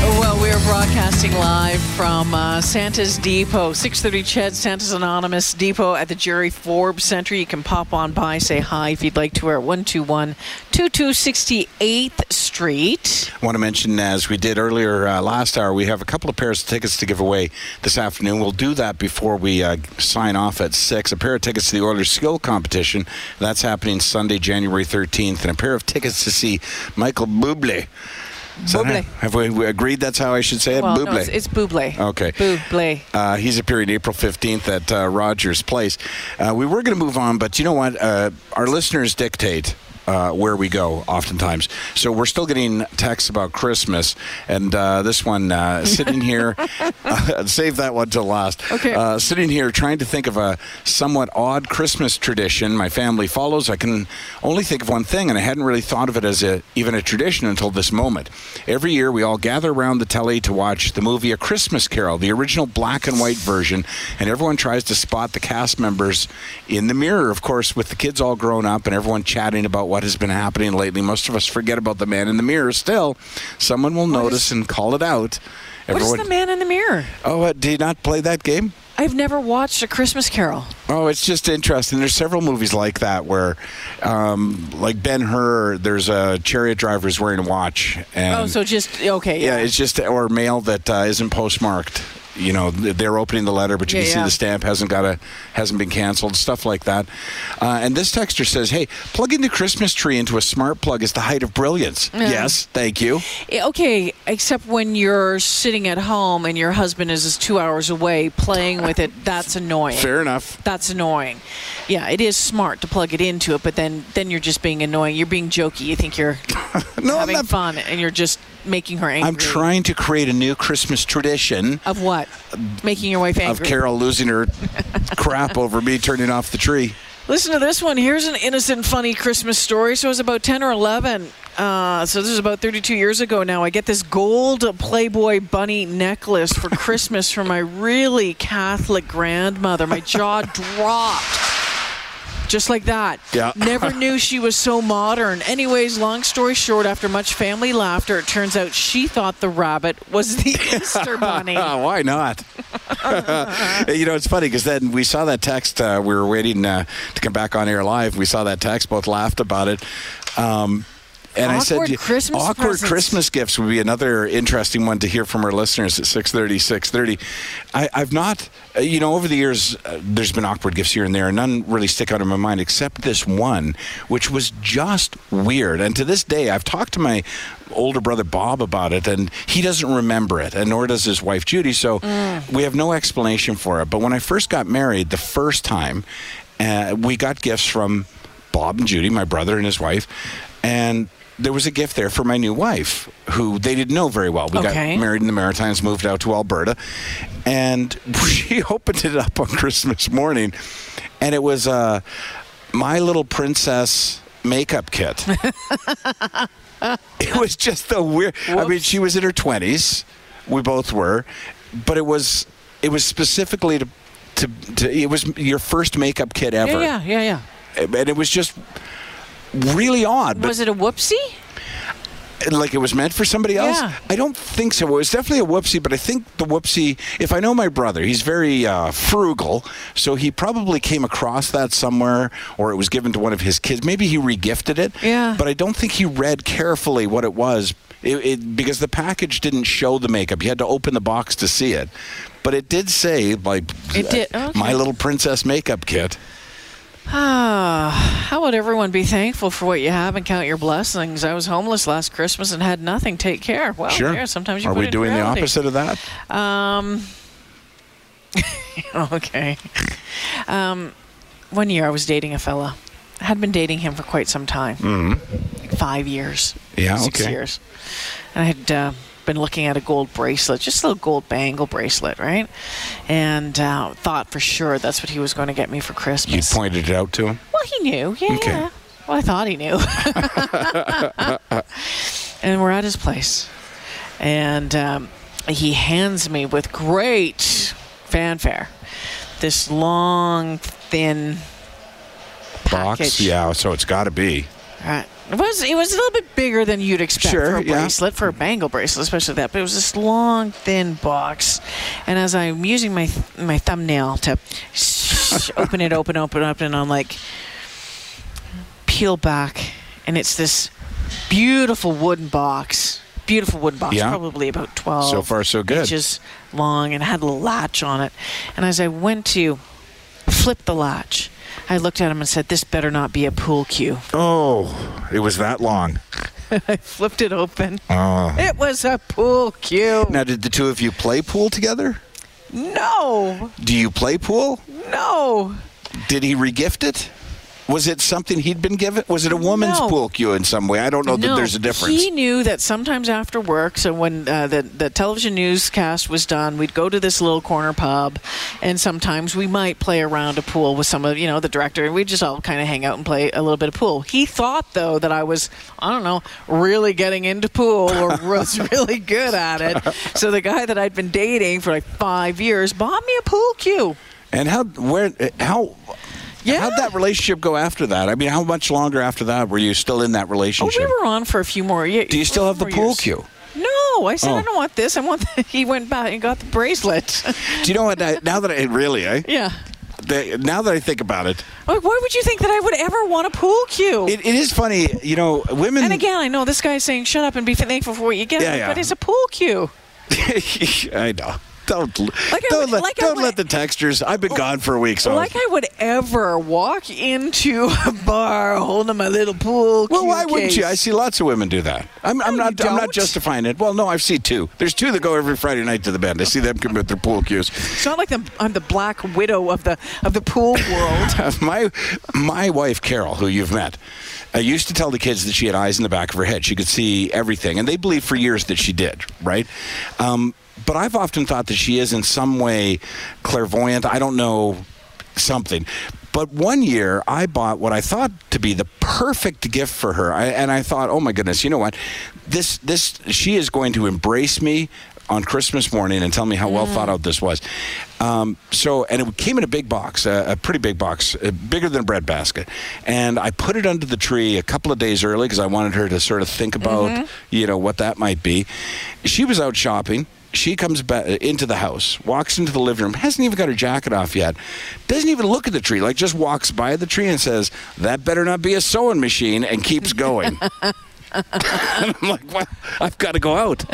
Well, we're broadcasting live from uh, Santa's Depot, 630 Ched, Santa's Anonymous Depot at the Jerry Forbes Center. You can pop on by, say hi if you'd like to. We're at 121 2268th Street. I want to mention, as we did earlier uh, last hour, we have a couple of pairs of tickets to give away this afternoon. We'll do that before we uh, sign off at 6. A pair of tickets to the Oilers Skill Competition. That's happening Sunday, January 13th. And a pair of tickets to see Michael Bublé. So Bublé. Have we, we agreed that's how I should say it? Well, Bublé. no, it's, it's Buble. Okay. Buble. Uh, he's appearing April 15th at uh, Rogers Place. Uh, we were going to move on, but you know what? Uh, our listeners dictate. Uh, where we go, oftentimes. So we're still getting texts about Christmas, and uh, this one uh, sitting here, uh, save that one till last. Okay. Uh, sitting here trying to think of a somewhat odd Christmas tradition my family follows. I can only think of one thing, and I hadn't really thought of it as a even a tradition until this moment. Every year, we all gather around the telly to watch the movie A Christmas Carol, the original black and white version, and everyone tries to spot the cast members in the mirror. Of course, with the kids all grown up and everyone chatting about what has been happening lately, most of us forget about the man in the mirror. Still, someone will notice and call it out. What is the man in the mirror? Oh, uh, did you not play that game? I've never watched A Christmas Carol. Oh, it's just interesting. There's several movies like that where, um, like Ben Hur, there's a chariot driver who's wearing a watch, and Oh, so just, okay. yeah, it's just or mail that uh, not postmarked. You know, they're opening the letter, but you Yeah, can see yeah. the stamp hasn't got a hasn't been canceled, stuff like that. Uh, and this texter says, "Hey, plugging the Christmas tree into a smart plug is the height of brilliance." Yes, thank you. Okay, except when you're sitting at home and your husband is two hours away playing with it, that's annoying. Fair enough. That's annoying. Yeah, it is smart to plug it into it, but then then you're just being annoying. You're being jokey. You think you're No, I'm having not. fun, and you're just making her angry. I'm trying to create a new Christmas tradition Of what? Making your wife angry. of. Carol losing her crap over me turning off the tree. Listen to this one. Here's an innocent, funny Christmas story. So it was about 10 or 11. Uh, so this is about 32 years ago now. I get this gold Playboy bunny necklace for Christmas from my really Catholic grandmother. My jaw dropped. Just like that. Yeah. Never knew she was so modern. Anyways, long story short, after much family laughter, it turns out she thought the rabbit was the Easter bunny. Oh, why not? you know, it's funny because then we saw that text. Uh, we were waiting uh, to come back on air live. We saw that text. Both laughed about it. Um, and I Awkward said, Christmas awkward presents. Christmas gifts would be another interesting one to hear from our listeners at 6.30, 6.30. I, I've not, uh, you know, over the years, uh, there's been awkward gifts here and there, and none really stick out in my mind except this one, which was just weird. And to this day, I've talked to my older brother Bob about it, and he doesn't remember it, and nor does his wife Judy. So we have no explanation for it. But when I first got married, the first time, uh, we got gifts from Bob and Judy, my brother and his wife, and there was a gift there for my new wife, who they didn't know very well. We Okay. got married in the Maritimes, moved out to Alberta, and she opened it up on Christmas morning, and it was uh, my little princess makeup kit. it was just the weird. I mean, she was in her twenties. We both were, but it was it was specifically to. To, to, it was your first makeup kit ever, Yeah, yeah, yeah, and it was just really odd. Was it a whoopsie? like it was meant for somebody else? Yeah. I don't think so. It was definitely a whoopsie, but I think the whoopsie, if I know my brother, he's very uh, frugal, so he probably came across that somewhere or it was given to one of his kids. Maybe he regifted it. Yeah. But I don't think he read carefully what it was. It, it, because the package didn't show the makeup. You had to open the box to see it. But it did say, like, It did, okay. my little princess makeup kit. Ah, how would everyone be thankful for what you have and count your blessings? I was homeless last Christmas and had nothing. Take care. Well, Sure. yeah, sometimes you Are put we doing the opposite of that? Um. okay. Um, one year I was dating a fella. I had been dating him for quite some time, mm-hmm. like five years. Yeah, six okay. years. And I had uh, been looking at a gold bracelet, just a little gold bangle bracelet, right? And uh, thought for sure that's what he was going to get me for Christmas. You pointed it out to him? Well, he knew. Yeah. Okay. yeah. Well, I thought he knew. and we're at his place. And um, he hands me with great fanfare this long, thin Box. package. Yeah. So it's got to be. Right. It was it was a little bit bigger than you'd expect Sure, for a yeah. bracelet, for a bangle bracelet, especially that. But it was this long, thin box, and as I'm using my my thumbnail to open it, open, open, open, and I'm like peel back, and it's this beautiful wooden box. Beautiful wooden box, Yeah. probably about 12 So far, so good. inches long, and had a latch on it. And as I went to flip the latch, I looked at him and said, "This better not be a pool cue." Oh, it was that long. I flipped it open. Oh. It was a pool cue. Now, did the two of you play pool together? No, Do you play pool? no. Did he regift it? Was it something he'd been given? Was it a woman's No. pool cue in some way? I don't know that there's a difference. He knew that sometimes after work, so when uh, the the television newscast was done, we'd go to this little corner pub, and sometimes we might play around a pool with some of you know the director, and we'd just all kind of hang out and play a little bit of pool. He thought though that I was I don't know really getting into pool or was really good at it. So the guy that I'd been dating for like five years bought me a pool cue. and how where how Yeah. how'd that relationship go after that? I mean, how much longer after that were you still in that relationship? Oh, we were on for a few more years. Do you still have the pool cue? No, I said Oh. I don't want this. I want. The, he went back and got the bracelet. Do you know what? Now that I really, eh? yeah. The, now that I think about it, Like, why would you think that I would ever want a pool cue? it, it is funny. You know, women. and again, I know this guy's saying shut up and be thankful for what you get, Yeah, yeah. but it's a pool cue. I know. Don't Like don't let like don't would- let the textures. I've been gone for a week, so like I would ever walk into a bar holding my little pool Well, why wouldn't you? I see lots of women do that. I'm, I'm not. I'm not justifying it. Well, no, I've seen two. There's two that go every Friday night to the bend. I see them come with their pool cues. It's not like the, I'm the black widow of the of the pool world. my my wife Carol, who you've met, uh, used to tell the kids that she had eyes in the back of her head. She could see everything, and they believed for years that she did. Right. Um, but I've often thought that she is in some way clairvoyant. I don't know something. But one year, I bought what I thought to be the perfect gift for her, I, and I thought, "Oh my goodness, you know what? This, this, she is going to embrace me on Christmas morning and tell me how well thought out this was." Um, so, and it came in a big box, a, a pretty big box, uh, bigger than a bread basket, and I put it under the tree a couple of days early because I wanted her to sort of think about, you know, what that might be. She was out shopping she comes back into the house, walks into the living room, hasn't even got her jacket off yet, doesn't even look at the tree, like just walks by the tree and says, "That better not be a sewing machine," and keeps going. and I'm like, well, I've got to go out.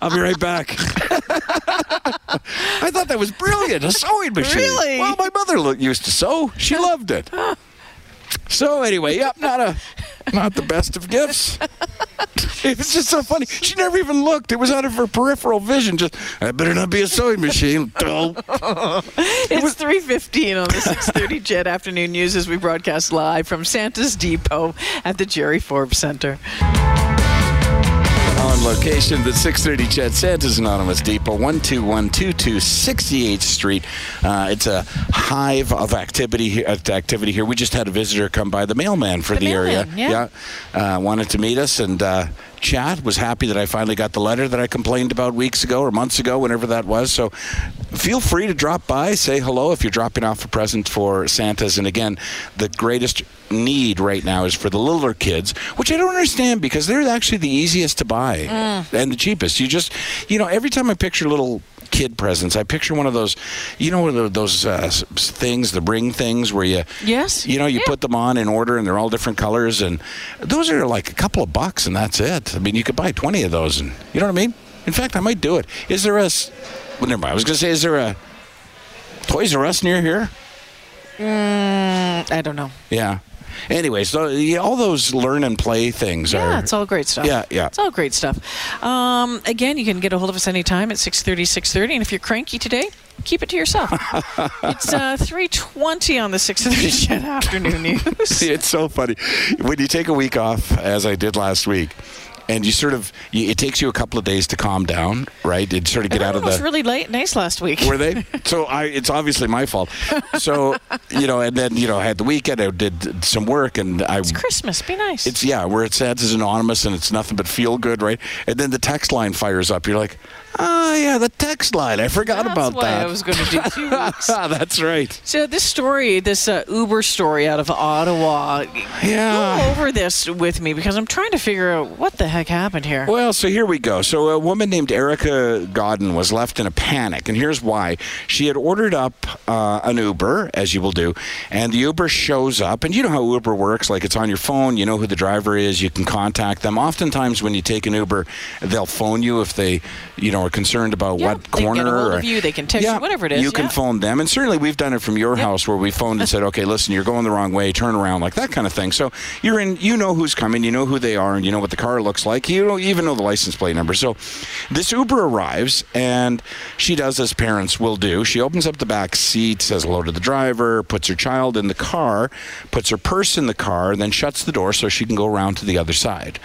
I'll be right back. I thought that was brilliant, a sewing machine. Really? Well, my mother used to sew. She loved it. So anyway, yep, not a, not the best of gifts. It was just so funny. She never even looked. It was out of her peripheral vision. Just, I better not be a sewing machine. It's 3.15 on the 6.30 CHED Afternoon News as we broadcast live from Santa's Depot at the Jerry Forbes Center. On location, the 630 CHED Santa's Anonymous Depot, 12122 68th Street. Uh, it's a hive of activity here, uh, activity here. We just had a visitor come by, the mailman for The the, area. mailman, yeah. Uh, wanted to meet us and uh, chat. Was happy that I finally got the letter that I complained about weeks ago or months ago, whenever that was. So feel free to drop by, say hello if you're dropping off a present for Santa's. And again, the greatest need right now is for the littler kids, which I don't understand because they're actually the easiest to buy and the cheapest. You just, you know, every time I picture little kid presents, I picture one of those, you know, those uh, things, the ring things where you, Yes. you know, you Yeah. put them on in order and they're all different colors, and those are like a couple of bucks, and that's it. I mean, you could buy twenty of those, and you know what I mean. In fact, I might do it. Is there a? Well, never mind. I was going to say, is there a Toys R Us near here? I don't know. Yeah. Anyway, so yeah, all those learn and play things Yeah, are. it's all great stuff. Yeah, yeah. It's all great stuff. Um, again, you can get a hold of us anytime at 6.30, 6.30. And if you're cranky today, keep it to yourself. it's uh, 3.20 on the 6.30 CHED Afternoon News. it's so funny when you take a week off, as I did last week, and you sort of you, it takes you a couple of days to calm down, right? And sort of get out of the It was really late, nice last week. Were they? So I, it's obviously my fault. So you know, and then you know, I had the weekend. I did some work, and I. It's Christmas. Be nice. It's yeah, where it says is anonymous and it's nothing but feel good, right? And then the text line fires up. You're like, Oh yeah, the text line. I forgot That's about that. I was going to do two weeks. That's right. So this story, this uh, Uber story out of Ottawa, Yeah. go over this with me because I'm trying to figure out what the heck happened here. Well, so here we go. So a woman named Erica Godden was left in a panic, and here's why. She had ordered up uh, an Uber, as you will do, and the Uber shows up, and you know how Uber works. Like it's on your phone, you know who the driver is, you can contact them. Oftentimes, when you take an Uber, they'll phone you if they, you know, are concerned about Yeah, what they can corner get a hold or you, they can text you, whatever it is, You can yeah. phone them, and certainly we've done it from your house where we phoned and said, "Okay, listen, you're going the wrong way. Turn around," like that kind of thing. So you're in, you know who's coming, you know who they are, and you know what the car looks like. You don't even know the license plate number. So this Uber arrives, and she does as parents will do. She opens up the back seat, says hello to the driver, puts her child in the car, puts her purse in the car, then shuts the door so she can go around to the other side.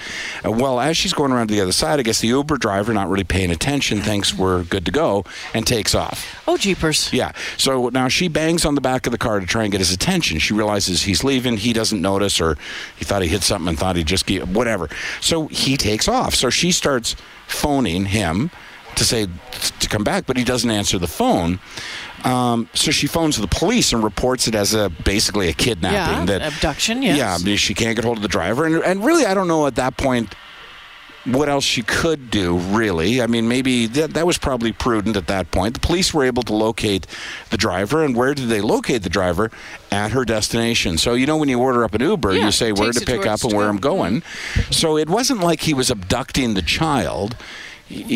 Uh, well, as she's going around to the other side, I guess the Uber driver, not really paying attention, thinks we're good to go and takes off. Oh, jeepers. Yeah. So now she bangs on the back of the car to try and get his attention. She realizes he's leaving. He doesn't notice, or he thought he hit something and thought he'd just get whatever. So he takes off. So she starts phoning him to say to come back, but he doesn't answer the phone. Um, so she phones the police and reports it as a basically a kidnapping. Yeah, that abduction, yes. Yeah, she can't get hold of the driver, and and really, I don't know at that point what else she could do, really. I mean, maybe that, that was probably prudent at that point. The police were able to locate the driver, and where did they locate the driver? At her destination. So, you know, when you order up an Uber, Yeah, you say where to pick up and where. I'm going. So it wasn't like he was abducting the child.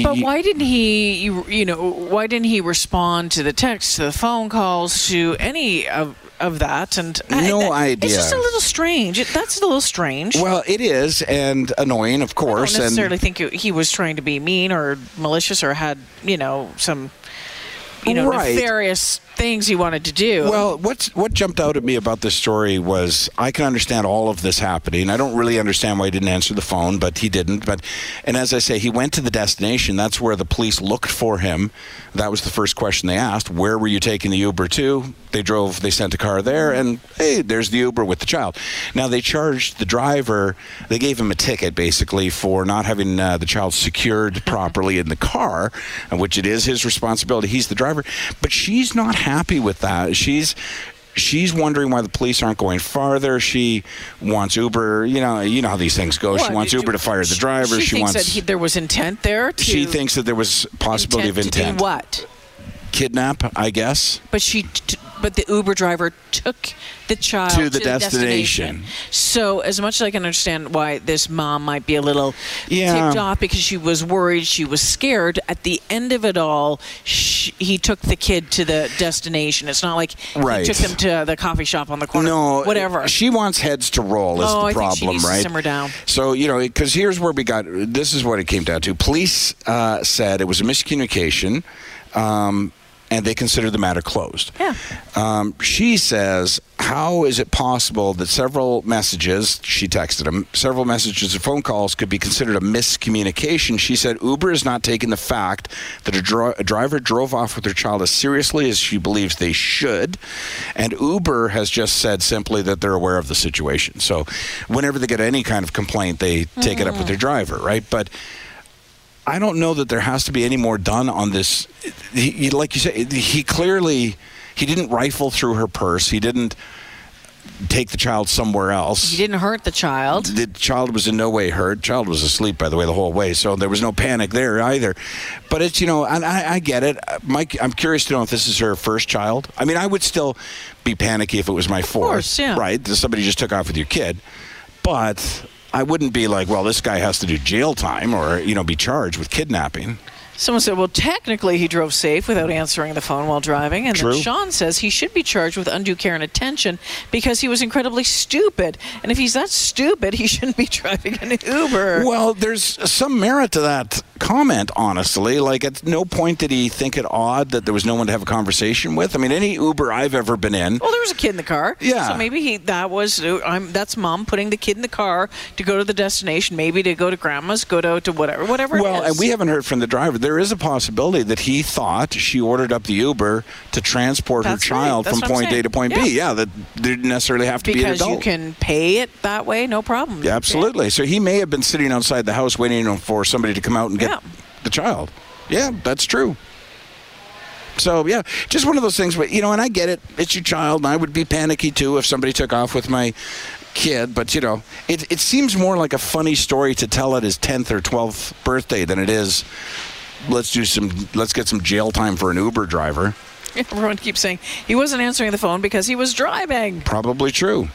But why didn't he, you, you know, why didn't he respond to the text, to the phone calls, to any of, of that? And I- No I- It's just a little strange. It, that's a little strange. Well, it is, and annoying, of I course. don't necessarily and think he was trying to be mean or malicious or had, you know, some, you know, Right. nefarious things he wanted to do. Well, what's what jumped out at me about this story was I can understand all of this happening. I don't really understand why he didn't answer the phone, but he didn't. But and as I say, he went to the destination. That's where the police looked for him. That was the first question they asked. Where were you taking the Uber to? They drove. They sent a car there, and hey, there's the Uber with the child. Now they charged the driver. They gave him a ticket basically for not having uh, the child secured properly in the car, which it is his responsibility. He's the driver, but she's not happy with that. She's she's wondering why the police aren't going farther. She wants Uber. You know, you know how these things go. she wants Uber to fire the driver. She, She, thinks wants. that he, there was intent there. She thinks that there was possibility intent of intent. what? Kidnap, I guess. But she, t- but the Uber driver took the child To the destination. So, as much as I can understand why this mom might be a little Yeah. ticked off because she was worried, she was scared. At the end of it all, sh he took the kid to the destination. It's not like Right. he took them to the coffee shop on the corner. No, whatever. She wants heads to roll. Is Oh, the I think problem, she needs to right? simmer down. So you know, because here's where we got. This is what it came down to. Police uh, said it was a miscommunication. Um, and they consider the matter closed. Yeah. Um, she says, "How is it possible that several messages she texted him, several messages or phone calls could be considered a miscommunication?" She said, "Uber is not taking the fact that a, dri- a driver drove off with her child as seriously as she believes they should, and Uber has just said simply that they're aware of the situation. So, whenever they get any kind of complaint, they take it up with their driver, right? But." I don't know that there has to be any more done on this. He, he- like you said, he clearly he didn't rifle through her purse. He didn't take the child somewhere else. he didn't hurt the child. The child was in no way hurt. Child was asleep, by the way, the whole way, so there was no panic there either. But it's you know, and I, I get it, Mike. I'm curious to know if this is her first child. I mean, I would still be panicky if it was my fourth. course, yeah. Right? Somebody just took off with your kid, but I wouldn't be like, well, this guy has to do jail time or you know be charged with kidnapping. Someone said, well, technically he drove safe without answering the phone while driving. And True. then Sean says he should be charged with undue care and attention because he was incredibly stupid. And if he's that stupid, he shouldn't be driving an Uber. Well, there's some merit to that comment, honestly. Like, at no point did he think it odd that there was no one to have a conversation with. I mean, any Uber I've ever been in, Well, there was a kid in the car. Yeah. So maybe he that was uh, I'm that's mom putting the kid in the car to go to the destination, maybe to go to grandma's, go to, to whatever, whatever. Well, is. and we haven't heard from the driver. There is a possibility that he thought she ordered up the Uber to transport That's her child That's from point A to point B. Yeah, that didn't necessarily have to because be an adult. you adult. can pay it that way, no problem. Yeah, absolutely. So he may have been sitting outside the house waiting for somebody to come out and get Yeah. the child. Yeah, that's true. So yeah, just one of those things. But you know, and I get it. It's your child, and I would be panicky too if somebody took off with my kid. But you know, it it seems more like a funny story to tell at his tenth or twelfth birthday than it is. Let's do some. Let's get some jail time for an Uber driver. Everyone keeps saying he wasn't answering the phone because he was driving. Probably true.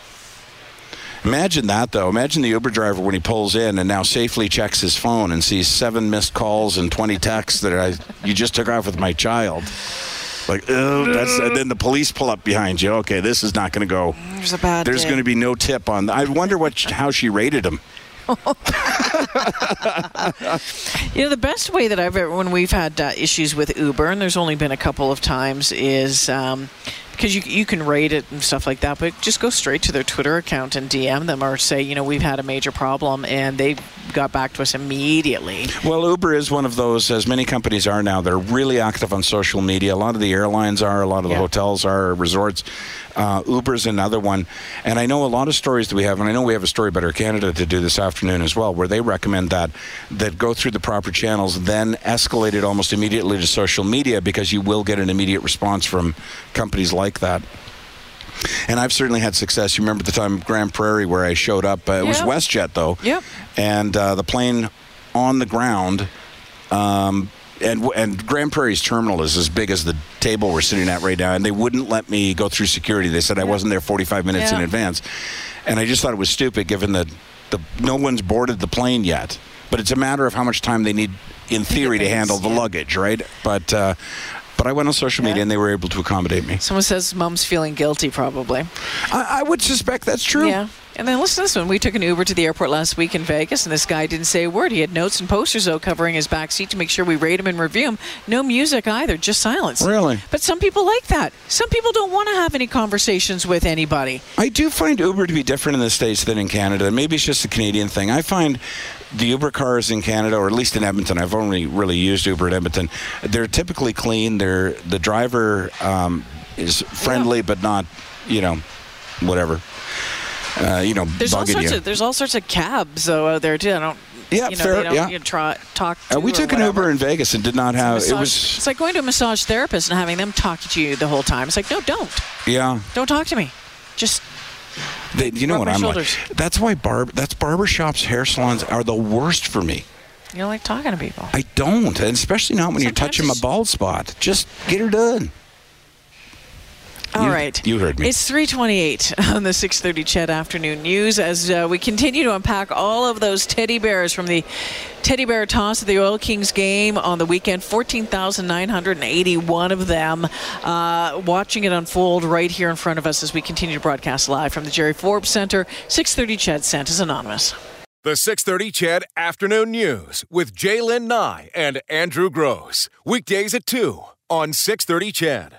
Imagine that, though. Imagine the Uber driver when he pulls in and now safely checks his phone and sees seven missed calls and 20 texts that I, you just took off with my child. Like, oh, that's, and then the police pull up behind you. Okay, this is not going to go. There's a bad There's going to be no tip on. I wonder what how she rated him. You know, the best way that I've ever, when we've had uh, issues with Uber, and there's only been a couple of times, is um, because you, you can rate it and stuff like that, but just go straight to their Twitter account and DM them or say, you know, we've had a major problem, and they got back to us immediately. Well, Uber is one of those, as many companies are now. They're really active on social media. A lot of the airlines are, a lot of the Yeah. hotels are, resorts. Uh, Uber's another one. And I know a lot of stories that we have, and I know we have a story about Air Canada to do this afternoon as well, where they recommend that that go through the proper channels, then escalate it almost immediately to social media because you will get an immediate response from companies like that. And I've certainly had success. You remember the time Grande Prairie where I showed up? Uh, it was WestJet, though. Yep. And uh, the plane on the ground, um, and and Grande Prairie's terminal is as big as the table we're sitting at right now, and they wouldn't let me go through security. They said I wasn't there 45 minutes in advance, and I just thought it was stupid, given that the no one's boarded the plane yet. But it's a matter of how much time they need, in theory, to handle the luggage, right? But. Uh, but I went on social media Yeah. and they were able to accommodate me. Someone says mom's feeling guilty, probably. I, I would suspect that's true. Yeah. And then listen to this one. We took an Uber to the airport last week in Vegas, and this guy didn't say a word. He had notes and posters, though, covering his back seat to make sure we rate him and review him. No music either, just silence. Really? But some people like that. Some people don't want to have any conversations with anybody. I do find Uber to be different in the States than in Canada. Maybe it's just a Canadian thing. I find the Uber cars in Canada, or at least in Edmonton, I've only really used Uber in Edmonton. They're typically clean. They're the driver um, is friendly, but not, you know, whatever. Uh, you know, There's all sorts you. of there's all sorts of cabs though out there too. I don't. Yeah, you know, fair, yeah. You try, talk. To uh, we took an. Uber in Vegas and did not have. Massage- It was It's like going to a massage therapist and having them talk to you the whole time. It's like, no, don't, yeah. don't talk to me. Just They, you know Rub what I'm shoulders. like. That's why barb. That's barbershops, hair salons are the worst for me. you don't like talking to people. I don't, and especially not when you're touching my bald spot. Just get her done. All You- right. you heard me. It's 328 on the 630 CHED Afternoon News as uh, we continue to unpack all of those teddy bears from the teddy bear toss at the Oil Kings game on the weekend. 14,981 of them. Uh, watching it unfold right here in front of us as we continue to broadcast live from the Jerry Forbes Center. 630 CHED Santa's Anonymous. The 630 CHED Afternoon News with J'lyn Nye and Andrew Grose. Weekdays at 2 on 630 CHED.